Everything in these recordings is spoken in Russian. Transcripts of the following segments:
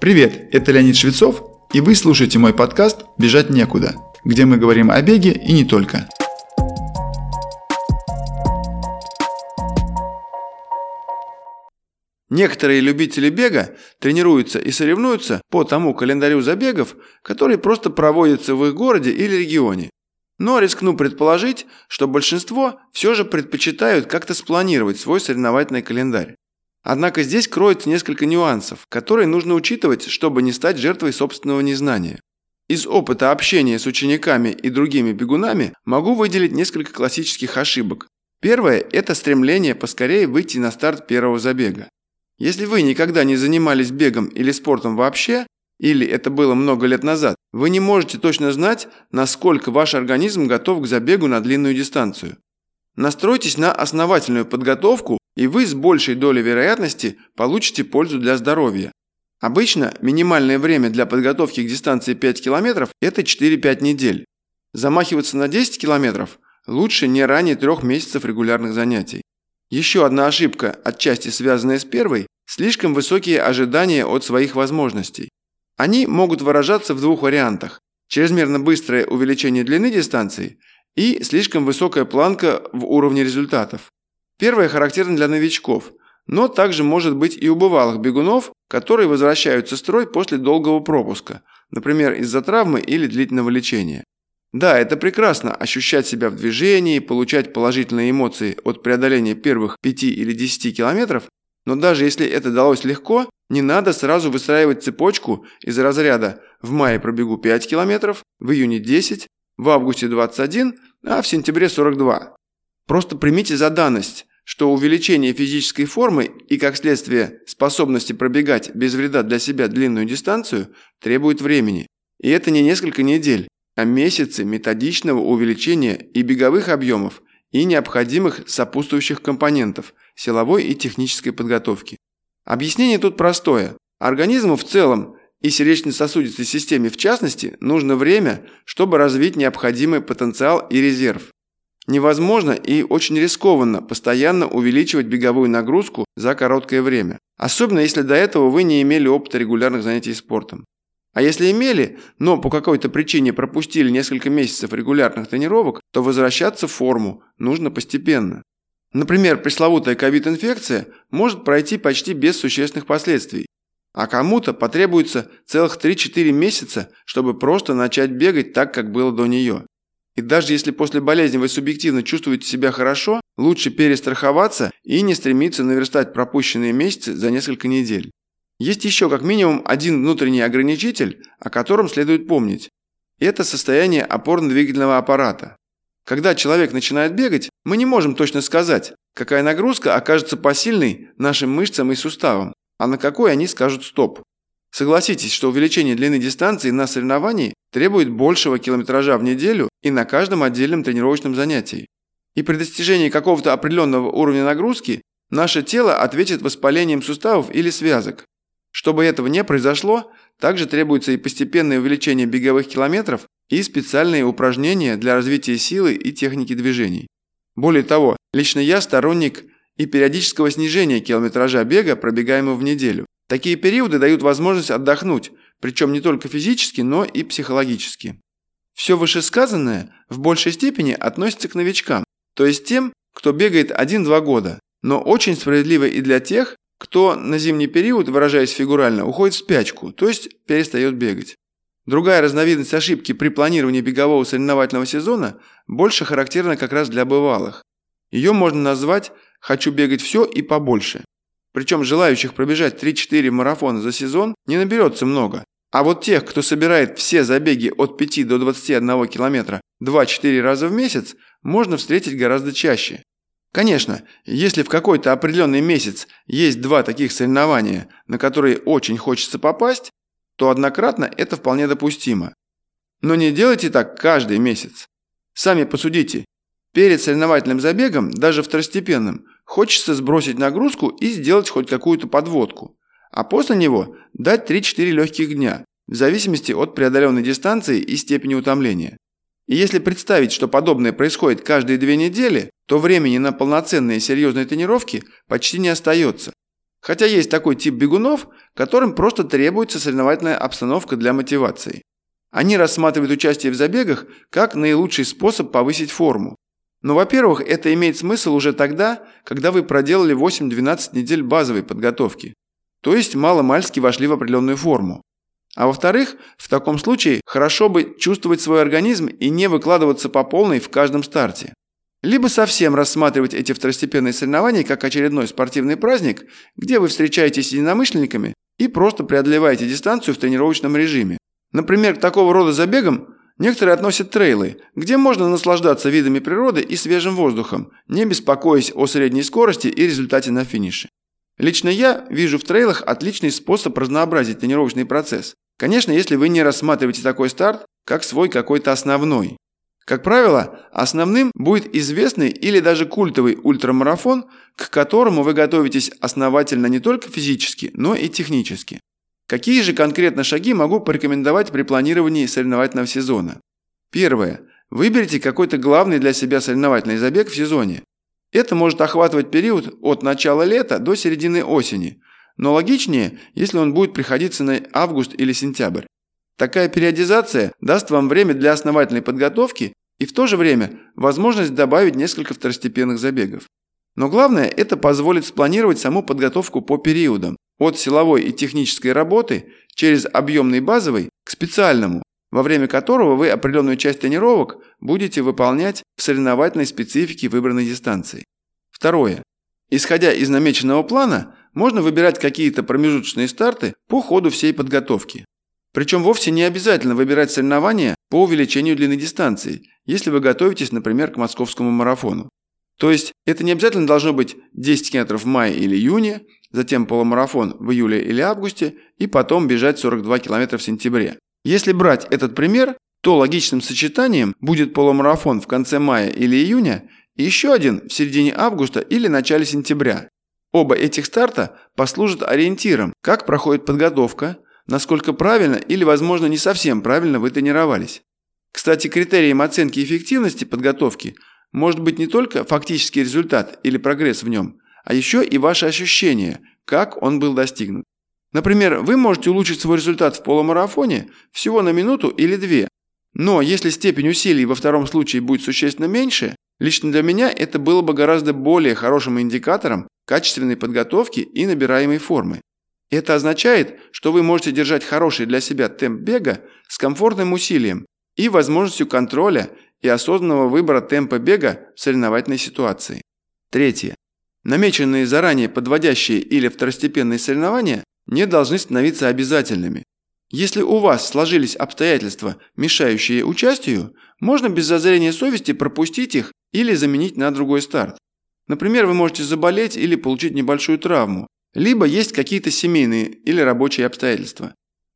Привет, это Леонид Швецов, и вы слушаете мой подкаст «Бежать некуда», где мы говорим о беге и не только. Некоторые любители бега тренируются и соревнуются по тому календарю забегов, который просто проводится в их городе или регионе. Но рискну предположить, что большинство все же предпочитают как-то спланировать свой соревновательный календарь. Однако здесь кроется несколько нюансов, которые нужно учитывать, чтобы не стать жертвой собственного незнания. Из опыта общения с учениками и другими бегунами могу выделить несколько классических ошибок. Первое – это стремление поскорее выйти на старт первого забега. Если вы никогда не занимались бегом или спортом вообще, или это было много лет назад, вы не можете точно знать, насколько ваш организм готов к забегу на длинную дистанцию. Настройтесь на основательную подготовку, и вы с большей долей вероятности получите пользу для здоровья. Обычно минимальное время для подготовки к дистанции 5 км – это 4-5 недель. Замахиваться на 10 км лучше не ранее трех месяцев регулярных занятий. Еще одна ошибка, отчасти связанная с первой – слишком высокие ожидания от своих возможностей. Они могут выражаться в двух вариантах – чрезмерно быстрое увеличение длины дистанции и слишком высокая планка в уровне результатов. Первое характерно для новичков, но также может быть и у бывалых бегунов, которые возвращаются в строй после долгого пропуска, например, из-за травмы или длительного лечения. Да, это прекрасно – ощущать себя в движении, получать положительные эмоции от преодоления первых 5 или 10 километров, но даже если это далось легко, не надо сразу выстраивать цепочку из разряда «в мае пробегу 5 километров», «в июне 10», «в августе 21», а в сентябре 42. Просто примите за данность, что увеличение физической формы и, как следствие, способности пробегать без вреда для себя длинную дистанцию требует времени. И это не несколько недель, а месяцы методичного увеличения и беговых объемов, и необходимых сопутствующих компонентов силовой и технической подготовки. Объяснение тут простое. Организму в целом и сердечно-сосудистой системе в частности нужно время, чтобы развить необходимый потенциал и резерв. Невозможно и очень рискованно постоянно увеличивать беговую нагрузку за короткое время, особенно если до этого вы не имели опыта регулярных занятий спортом. А если имели, но по какой-то причине пропустили несколько месяцев регулярных тренировок, то возвращаться в форму нужно постепенно. Например, пресловутая ковид-инфекция может пройти почти без существенных последствий, а кому-то потребуется целых 3-4 месяца, чтобы просто начать бегать так, как было до нее. И даже если после болезни вы субъективно чувствуете себя хорошо, лучше перестраховаться и не стремиться наверстать пропущенные месяцы за несколько недель. Есть еще как минимум один внутренний ограничитель, о котором следует помнить. Это состояние опорно-двигательного аппарата. Когда человек начинает бегать, мы не можем точно сказать, какая нагрузка окажется посильной нашим мышцам и суставам, а на какой они скажут «стоп». Согласитесь, что увеличение длины дистанции на соревновании требует большего километража в неделю и на каждом отдельном тренировочном занятии. И при достижении какого-то определенного уровня нагрузки наше тело ответит воспалением суставов или связок. Чтобы этого не произошло, также требуется и постепенное увеличение беговых километров и специальные упражнения для развития силы и техники движений. Более того, лично я сторонник и периодического снижения километража бега, пробегаемого в неделю. Такие периоды дают возможность отдохнуть, причем не только физически, но и психологически. Все вышесказанное в большей степени относится к новичкам, то есть тем, кто бегает 1-2 года, но очень справедливо и для тех, кто на зимний период, выражаясь фигурально, уходит в спячку, то есть перестает бегать. Другая разновидность ошибки при планировании бегового соревновательного сезона больше характерна как раз для бывалых. Ее можно назвать «хочу бегать все и побольше». Причем желающих пробежать 3-4 марафона за сезон не наберется много. А вот тех, кто собирает все забеги от 5 до 21 километра 2-4 раза в месяц, можно встретить гораздо чаще. Конечно, если в какой-то определенный месяц есть два таких соревнования, на которые очень хочется попасть, то однократно это вполне допустимо. Но не делайте так каждый месяц. Сами посудите. Перед соревновательным забегом, даже второстепенным, хочется сбросить нагрузку и сделать хоть какую-то подводку. А после него дать 3-4 легких дня, в зависимости от преодоленной дистанции и степени утомления. И если представить, что подобное происходит каждые две недели, то времени на полноценные серьезные тренировки почти не остается. Хотя есть такой тип бегунов, которым просто требуется соревновательная обстановка для мотивации. Они рассматривают участие в забегах как наилучший способ повысить форму. Но, во-первых, это имеет смысл уже тогда, когда вы проделали 8-12 недель базовой подготовки. То есть мало-мальски вошли в определенную форму. А во-вторых, в таком случае хорошо бы чувствовать свой организм и не выкладываться по полной в каждом старте. Либо совсем рассматривать эти второстепенные соревнования как очередной спортивный праздник, где вы встречаетесь с единомышленниками и просто преодолеваете дистанцию в тренировочном режиме. Например, к такого рода забегам некоторые относят трейлы, где можно наслаждаться видами природы и свежим воздухом, не беспокоясь о средней скорости и результате на финише. Лично я вижу в трейлах отличный способ разнообразить тренировочный процесс. Конечно, если вы не рассматриваете такой старт как свой какой-то основной. Как правило, основным будет известный или даже культовый ультрамарафон, к которому вы готовитесь основательно не только физически, но и технически. Какие же конкретно шаги могу порекомендовать при планировании соревновательного сезона? Первое. Выберите какой-то главный для себя соревновательный забег в сезоне. Это может охватывать период от начала лета до середины осени, но логичнее, если он будет приходиться на август или сентябрь. Такая периодизация даст вам время для основательной подготовки и в то же время возможность добавить несколько второстепенных забегов. Но главное – это позволит спланировать саму подготовку по периодам, от силовой и технической работы через объемный базовый к специальному, во время которого вы определенную часть тренировок будете выполнять в соревновательной специфике выбранной дистанции. Второе. Исходя из намеченного плана, можно выбирать какие-то промежуточные старты по ходу всей подготовки. Причем вовсе не обязательно выбирать соревнования по увеличению длины дистанции, если вы готовитесь, например, к московскому марафону. То есть это не обязательно должно быть 10 км в мае или июне, затем полумарафон в июле или августе и потом бежать 42 км в сентябре. Если брать этот пример, то логичным сочетанием будет полумарафон в конце мая или июня и еще один в середине августа или начале сентября. Оба этих старта послужат ориентиром, как проходит подготовка, насколько правильно или, возможно, не совсем правильно вы тренировались. Кстати, критерием оценки эффективности подготовки может быть не только фактический результат или прогресс в нем, а еще и ваши ощущения, как он был достигнут. Например, вы можете улучшить свой результат в полумарафоне всего на минуту или две. Но если степень усилий во втором случае будет существенно меньше, лично для меня это было бы гораздо более хорошим индикатором качественной подготовки и набираемой формы. Это означает, что вы можете держать хороший для себя темп бега с комфортным усилием и возможностью контроля и осознанного выбора темпа бега в соревновательной ситуации. Третье. Намеченные заранее подводящие или второстепенные соревнования не должны становиться обязательными. Если у вас сложились обстоятельства, мешающие участию, можно без зазрения совести пропустить их или заменить на другой старт. Например, вы можете заболеть или получить небольшую травму, либо есть какие-то семейные или рабочие обстоятельства.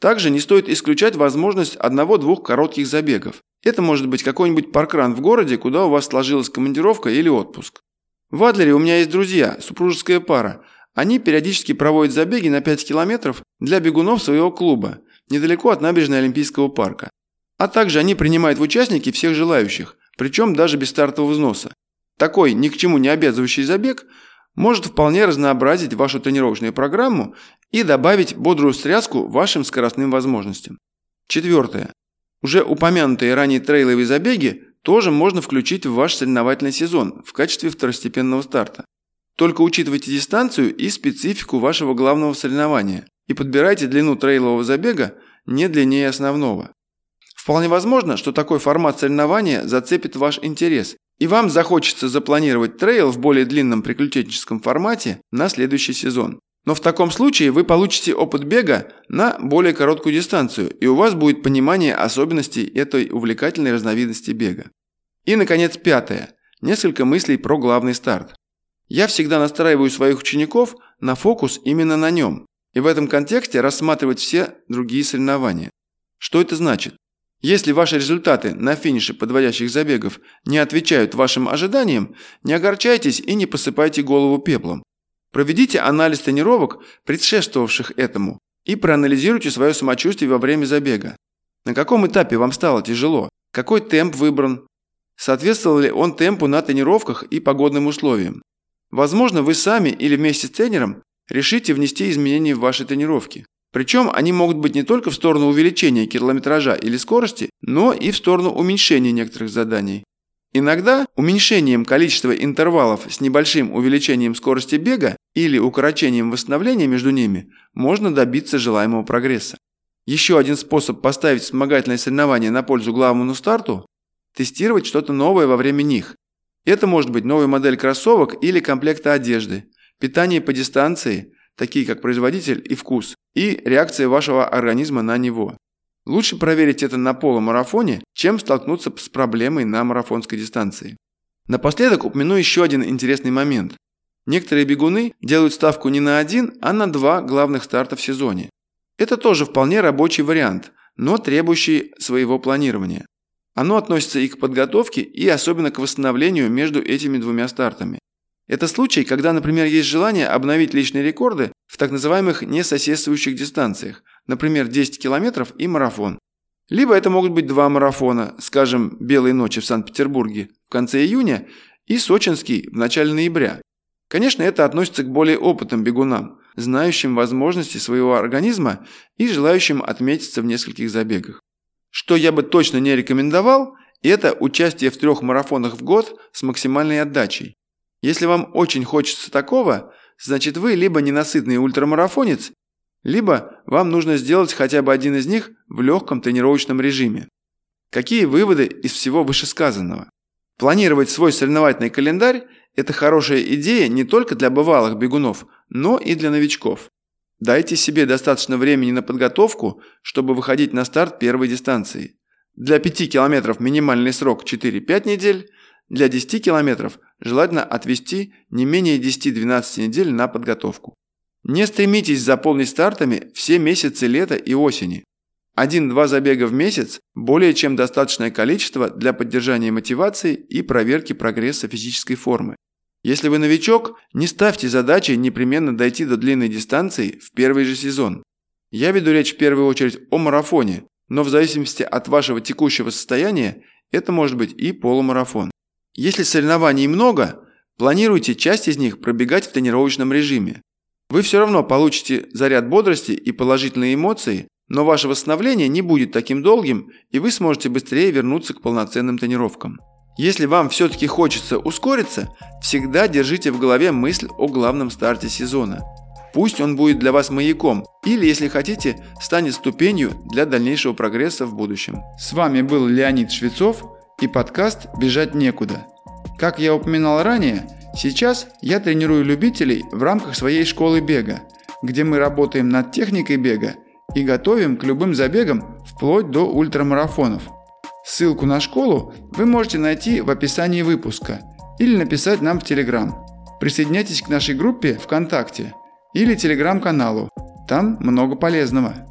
Также не стоит исключать возможность одного-двух коротких забегов. Это может быть какой-нибудь паркран в городе, куда у вас сложилась командировка или отпуск. В Адлере у меня есть друзья, супружеская пара. Они периодически проводят забеги на 5 километров для бегунов своего клуба, недалеко от набережной Олимпийского парка. А также они принимают в участники всех желающих, причем даже без стартового взноса. Такой ни к чему не обязывающий забег может вполне разнообразить вашу тренировочную программу и добавить бодрую стряску вашим скоростным возможностям. Четвертое. Уже упомянутые ранее трейловые забеги тоже можно включить в ваш соревновательный сезон в качестве второстепенного старта. Только учитывайте дистанцию и специфику вашего главного соревнования и подбирайте длину трейлового забега не длиннее основного. Вполне возможно, что такой формат соревнования зацепит ваш интерес и вам захочется запланировать трейл в более длинном приключенческом формате на следующий сезон. Но в таком случае вы получите опыт бега на более короткую дистанцию, и у вас будет понимание особенностей этой увлекательной разновидности бега. И, наконец, пятое. Несколько мыслей про главный старт. Я всегда настраиваю своих учеников на фокус именно на нем, и в этом контексте рассматривать все другие соревнования. Что это значит? Если ваши результаты на финише подводящих забегов не отвечают вашим ожиданиям, не огорчайтесь и не посыпайте голову пеплом. Проведите анализ тренировок, предшествовавших этому, и проанализируйте свое самочувствие во время забега. На каком этапе вам стало тяжело? Какой темп выбран? Соответствовал ли он темпу на тренировках и погодным условиям? Возможно, вы сами или вместе с тренером решите внести изменения в ваши тренировки. Причем они могут быть не только в сторону увеличения километража или скорости, но и в сторону уменьшения некоторых заданий. Иногда уменьшением количества интервалов с небольшим увеличением скорости бега или укорочением восстановления между ними можно добиться желаемого прогресса. Еще один способ поставить вспомогательное соревнование на пользу главному старту – тестировать что-то новое во время них. Это может быть новая модель кроссовок или комплекта одежды, питание по дистанции, такие как производитель и вкус, и реакция вашего организма на него. Лучше проверить это на полумарафоне, чем столкнуться с проблемой на марафонской дистанции. Напоследок упомяну еще один интересный момент. Некоторые бегуны делают ставку не на один, а на два главных старта в сезоне. Это тоже вполне рабочий вариант, но требующий своего планирования. Оно относится и к подготовке, и особенно к восстановлению между этими двумя стартами. Это случай, когда, например, есть желание обновить личные рекорды в так называемых несоседствующих дистанциях, например, 10 километров и марафон. Либо это могут быть два марафона, скажем, «Белые ночи» в Санкт-Петербурге в конце июня и «Сочинский» в начале ноября. Конечно, это относится к более опытным бегунам, знающим возможности своего организма и желающим отметиться в нескольких забегах. Что я бы точно не рекомендовал, это участие в трех марафонах в год с максимальной отдачей. Если вам очень хочется такого, значит вы либо ненасытный ультрамарафонец, либо вам нужно сделать хотя бы один из них в легком тренировочном режиме. Какие выводы из всего вышесказанного? Планировать свой соревновательный календарь – это хорошая идея не только для бывалых бегунов, но и для новичков. Дайте себе достаточно времени на подготовку, чтобы выходить на старт первой дистанции. Для 5 километров минимальный срок 4-5 недель, для 10 километров желательно отвести не менее 10-12 недель на подготовку. Не стремитесь заполнить стартами все месяцы лета и осени. Один-два забега в месяц – более чем достаточное количество для поддержания мотивации и проверки прогресса физической формы. Если вы новичок, не ставьте задачи непременно дойти до длинной дистанции в первый же сезон. Я веду речь в первую очередь о марафоне, но в зависимости от вашего текущего состояния это может быть и полумарафон. Если соревнований много, планируйте часть из них пробегать в тренировочном режиме. Вы все равно получите заряд бодрости и положительные эмоции, но ваше восстановление не будет таким долгим, и вы сможете быстрее вернуться к полноценным тренировкам. Если вам все-таки хочется ускориться, всегда держите в голове мысль о главном старте сезона. Пусть он будет для вас маяком, или, если хотите, станет ступенью для дальнейшего прогресса в будущем. С вами был Леонид Швецов и подкаст «Бежать некуда». Как я упоминал ранее, сейчас я тренирую любителей в рамках своей школы бега, где мы работаем над техникой бега и готовим к любым забегам вплоть до ультрамарафонов. Ссылку на школу вы можете найти в описании выпуска или написать нам в Телеграм. Присоединяйтесь к нашей группе ВКонтакте или Телеграм-каналу. Там много полезного.